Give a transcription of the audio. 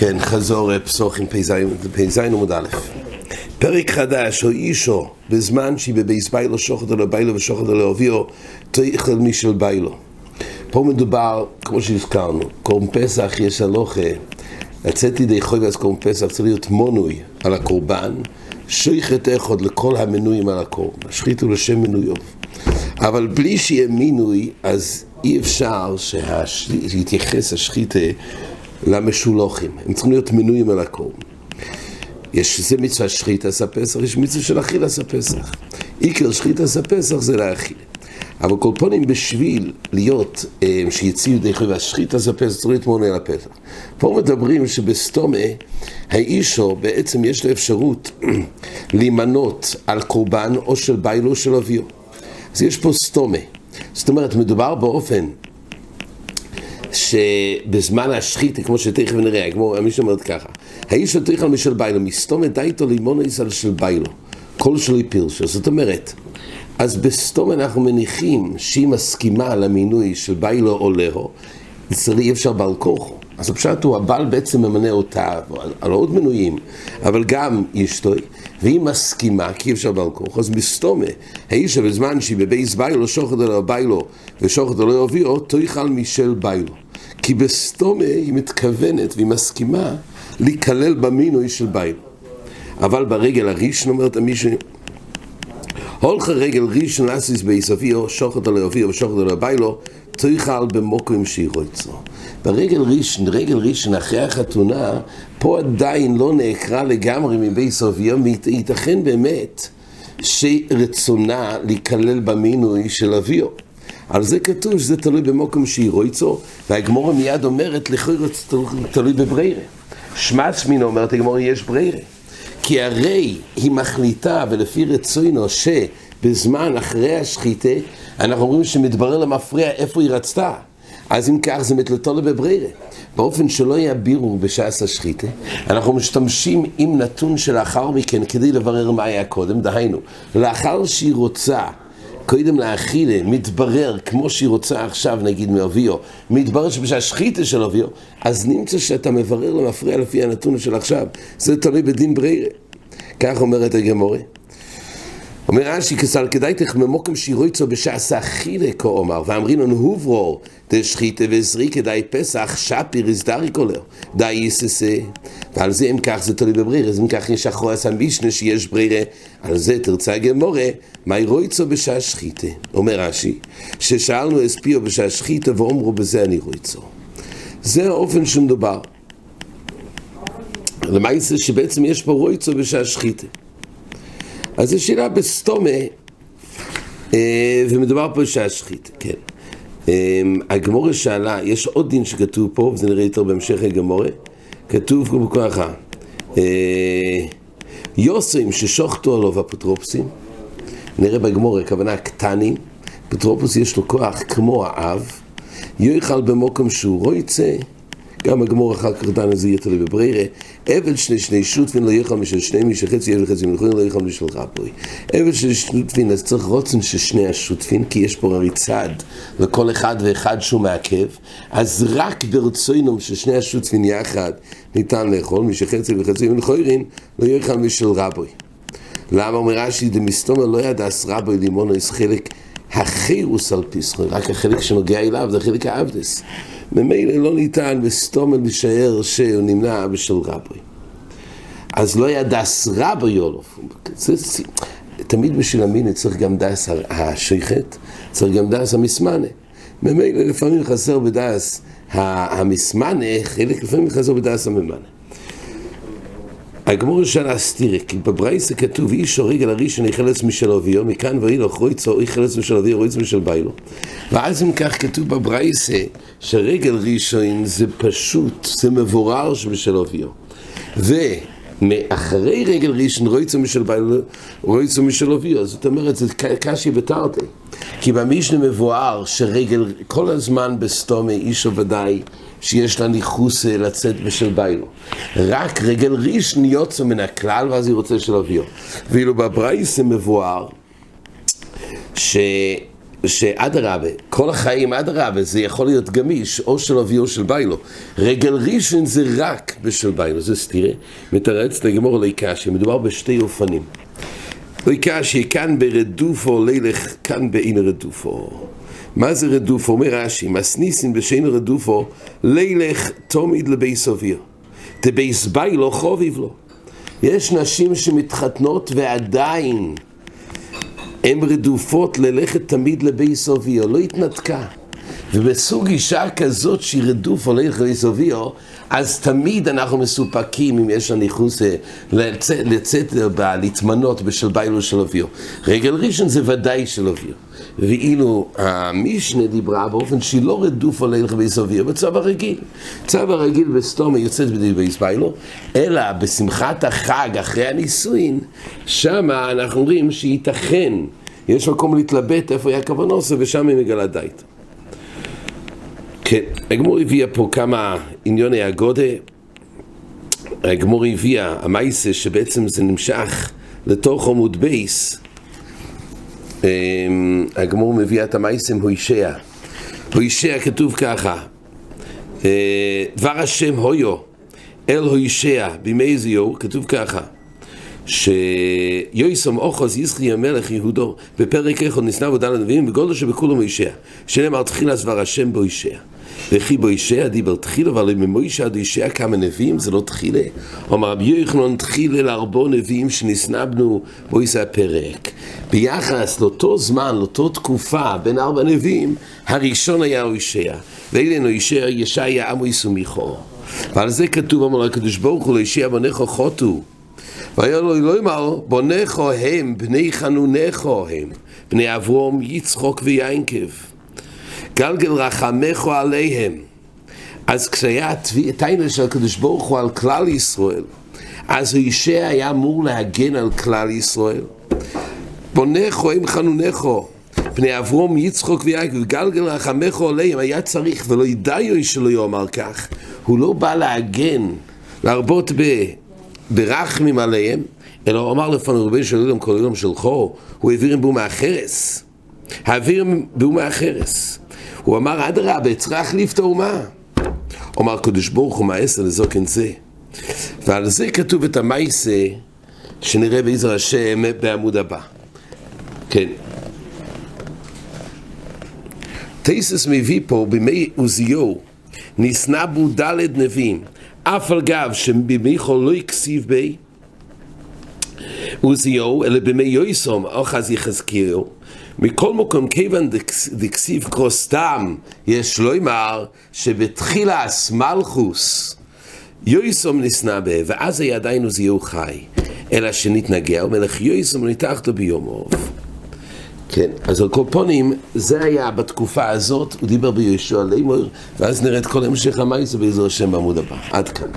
כן, חזור פסוחים פ"ז עמוד א'. פרק חדש, או אישו, בזמן שהיא בבייס ביילו שוחד על הביילו ושוחד על האביו, תאכל משל ביילו. פה מדובר, כמו שהזכרנו, קורם פסח יש הלוכה, לצאת לידי חוי אז קורם פסח צריך להיות מונוי על הקורבן, שייכת אחד לכל המנויים על הקורבן, השחיתו לשם מנויו. אבל בלי שיהיה מינוי, אז אי אפשר שיתייחס השחיתה למשולוחים, הם צריכים להיות מנויים על הקורבן. יש, זה מצווה שחית עשה פסח, יש מצווה של אכיל עשה פסח. עיקר שחית עשה פסח זה להאכיל. אבל כל פונים בשביל להיות, אה, שיציעו ידי חובה, שחית עשה פסח, צריך להתמונה על הפסח. פה מדברים שבסתומה, האישו בעצם יש לו אפשרות להימנות על קורבן או של ביילו של אביו. אז יש פה סתומה. זאת אומרת, מדובר באופן שבזמן השחית, כמו שתכף נראה, כמו מי שאומרת ככה, האיש על משל ביילו, מסתומת דייתו לימונו על של ביילו, כל שלי פירשו. זאת אומרת, אז בסתום אנחנו מניחים שהיא מסכימה למינוי של ביילו או לאו, אצלי אי אפשר בעל כוחו. אז הפשט הוא, הבעל בעצם ממנה אותה על, עוד מנויים, אבל גם אשתו, והיא מסכימה, כי אי אפשר בעל כוח, אז מסתומה, האישה בזמן שהיא בבייס ביילו, שוחד על הביילו ושוחד על הביאו, תאכל משל ביילו. כי בסתומה היא מתכוונת והיא מסכימה להיכלל במינוי של ביילו. אבל ברגל הראשון אומרת המישהו, הולך רגל ראשון בייס אביו, שוחד על הביאו ושוחד על הביילו, תאכל במוקרים שירוצו. ברגל ראשון, רגל ראשון אחרי החתונה, פה עדיין לא נעקרה לגמרי מבית סוביו, ייתכן באמת שרצונה להיכלל במינוי של אביו. על זה כתוב שזה תלוי במוקם שירוצו, והגמורה מיד אומרת, לכוי תלוי בבריירה. שמץ מינו אומרת הגמורה, יש בריירה. כי הרי היא מחליטה, ולפי רצונו, שבזמן אחרי השחיתה, אנחנו אומרים שמתברר למפריע איפה היא רצתה. אז אם כך זה מתלתו בבריירה. באופן שלא יהיה בירור בשעס השחיתה, אנחנו משתמשים עם נתון שלאחר מכן כדי לברר מה היה קודם, דהיינו, לאחר שהיא רוצה קודם להאכילה, מתברר כמו שהיא רוצה עכשיו, נגיד מאביו, מתברר שבשהשחיתה של אביו, אז נמצא שאתה מברר למפריע לפי הנתון של עכשיו, זה תלוי בדין בריירה. כך אומרת הגמורה. אומר רש"י, כסל כדאי תחממוקם שירויצו בשעס אכילה כאומר, ואמרינון הוברו דשחיתה וזרי כדאי פסח שפיר איזדרי כולר, די יססה. ועל זה אם כך זה תלוי בברירה, אז אם כך יש אחרי עשה משנה שיש ברירה, על זה תרצה גמורה, מהי רויצו בשעה שחיתה. אומר רש"י, ששאלנו אספיו בשעה שחיתה ואומרו בזה אני רויצו. זה האופן שמדובר. למעשה שבעצם יש פה רויצו בשעה שחיתה. אז זו שאלה בסתומה, אה, ומדובר פה בשעה שחית, כן. אה, הגמורה שאלה, יש עוד דין שכתוב פה, וזה נראה יותר בהמשך הגמורה, כתוב ככה, אה, יוסים ששוחטו עליו אפוטרופסים, נראה בגמורה, הכוונה קטנים, אפוטרופוס יש לו כוח כמו האב, יאכל במוקם שהוא רויצה, גם הגמור אחר כך דן איזה יתר בבריירה, אבל שני שני שותפין לא יאכל משל שני מי שחצי אבל חצי מלכוין לא יאכל משל רפוי. אבל שני שותפין, אז צריך רוצן של שני השותפין, כי יש פה הרי צד לכל אחד ואחד שהוא מעכב, אז רק ברצוינום של שני השותפין יחד ניתן לאכול, מי שחצי וחצי מלכוין לא יאכל משל רפוי. למה אומר רש"י, דמסתומר לא ידעס רבוי לימונו, יש חלק החירוס על פסחו, רק החלק שנוגע אליו זה חלק האבדס. ממילא לא ניתן בסתום להישאר שהוא נמנע בשל רבי. אז לא היה דס רבי יולוף. תמיד בשביל המיני צריך גם דס השייכת, צריך גם דס המסמנה. ממילא לפעמים חסר בדס המסמנה, חלק לפעמים חסר בדס הממנה. הגמור שאלה סתירה, כי בברייסה כתוב איש הרגל הראשון יחלץ משל אביו, מכאן ואילך רויצו יחלץ משל אביו, רויצו משל ביילו. ואז אם כך כתוב בברייסה, שרגל ראשון זה פשוט, זה מבורר שבשל אביו. ומאחרי רגל ראשון רויצו משל ביילו, רויצו משל אביו, זאת אומרת, זה קשי בתרתי. כי במשנה מבואר שרגל כל הזמן בסתומי אישו ודאי שיש לה ניחוס אה, לצאת בשל ביילו. רק רגל ראשון יוצא מן הכלל ואז היא רוצה של אביו. ואילו בברייס זה מבואר ש... שאדרבה, כל החיים אדרבה, זה יכול להיות גמיש, או של אבי או של ביילו. רגל ראשון זה רק בשל ביילו, זה סתירה. מתרץ לגמור אלי קשי, מדובר בשתי אופנים. אלי קשי, כאן ברדופו לילך, כאן באין רדופו. מה זה רדופו? אומר רש"י, מסניסין בשאין רדופו, לילך תומיד לבייס אביר. דבייס ביילו חוביב לו. יש נשים שמתחתנות ועדיין הן רדופות ללכת תמיד לבייס אביו, לא התנתקה. ובסוג אישה כזאת שהיא רדוף הולך לבייס אביו, אז תמיד אנחנו מסופקים אם יש לנו ניחוס לצאת, לצאת בה, להתמנות בשל ביילו של אביו. רגל ראשון זה ודאי של אביו. ואילו המשנה דיברה באופן שהיא לא רדוף הולך לבייס אביו בצו הרגיל. צו הרגיל בסתומה יוצאת בדי בייס ביילו, אלא בשמחת החג אחרי הנישואין, שמה אנחנו אומרים שייתכן, יש מקום להתלבט איפה היה הכוונוסה ושם היא מגלה דייט. כן, הגמור הביאה פה כמה עניוני הגודה. הגמור הביאה, המייסה שבעצם זה נמשך לתוך עמוד בייס. אמ, הגמור מביא את המייסם הוישע. הוישע כתוב ככה, אה, דבר השם הויו, אל הוישע, בימי זיו, כתוב ככה. שיויסום אוחוז יזכי המלך יהודו בפרק איכות נסנה ודל הנביאים בגודל שבכולו מוישע שנאמר תחילה סבר השם בו ישע וכי בו ישע דיבר תחילה אבל אם מוישע עד ישע כמה נביאים זה לא תחילה. אומר רבי יוחנן תחילה לארבו נביאים שנסנבנו בו ישע הפרק. ביחס לאותו זמן, לאותו תקופה בין ארבע נביאים הראשון היה ישע. ואילנו ישע ישעיה עמו יסומיכו ועל זה כתוב אמר הקדוש ברוך הוא לישע בנכו חוטו. והיה לו אלוהימר, בונכו הם, בני חנונכו הם, בני אברום, יצחוק ויינקב. גלגל רחמכו עליהם. אז כשהיה תיינה של הקדוש ברוך הוא על כלל ישראל, אז ישע היה אמור להגן על כלל ישראל. בונכו הם חנונכו, בני אברום, יצחוק ויינקב, גלגל רחמכו עליהם, היה צריך, ולא ידעיו שלא יאמר כך. הוא לא בא להגן, להרבות ב... ברחמים עליהם, אלא אמר לפנינו רבי של אילם כל אילם שלחו, הוא העביר עם בומה החרס. העביר עם בומה החרס. הוא אמר, אדרבה, צריך להחליף את האומה. אמר קדוש ברוך הוא מעשר לזוקן זה. ועל זה כתוב את המייסה שנראה בעזר השם בעמוד הבא. כן. טייסס מביא פה בימי עוזיו, נסנבו דלת נביאים. אף על גב שבימיכו לא הקסיב בי עוזיו, אלא בימי יויסום, אחז יחזקיהו, מכל מקום כיוון דקסיב קרוסתם, יש לו אמר שבתחילה מלכוס יויסום נסנה בה, ואז היה עדיין עוזיהו חי, אלא שנתנגע, ומלך יויסום ניתחתו ביומוב. כן, אז על כל פונים, זה היה בתקופה הזאת, הוא דיבר ביהושע לימור, ואז נראה את כל המשך המייס בעזר השם בעמוד הבא. עד כאן.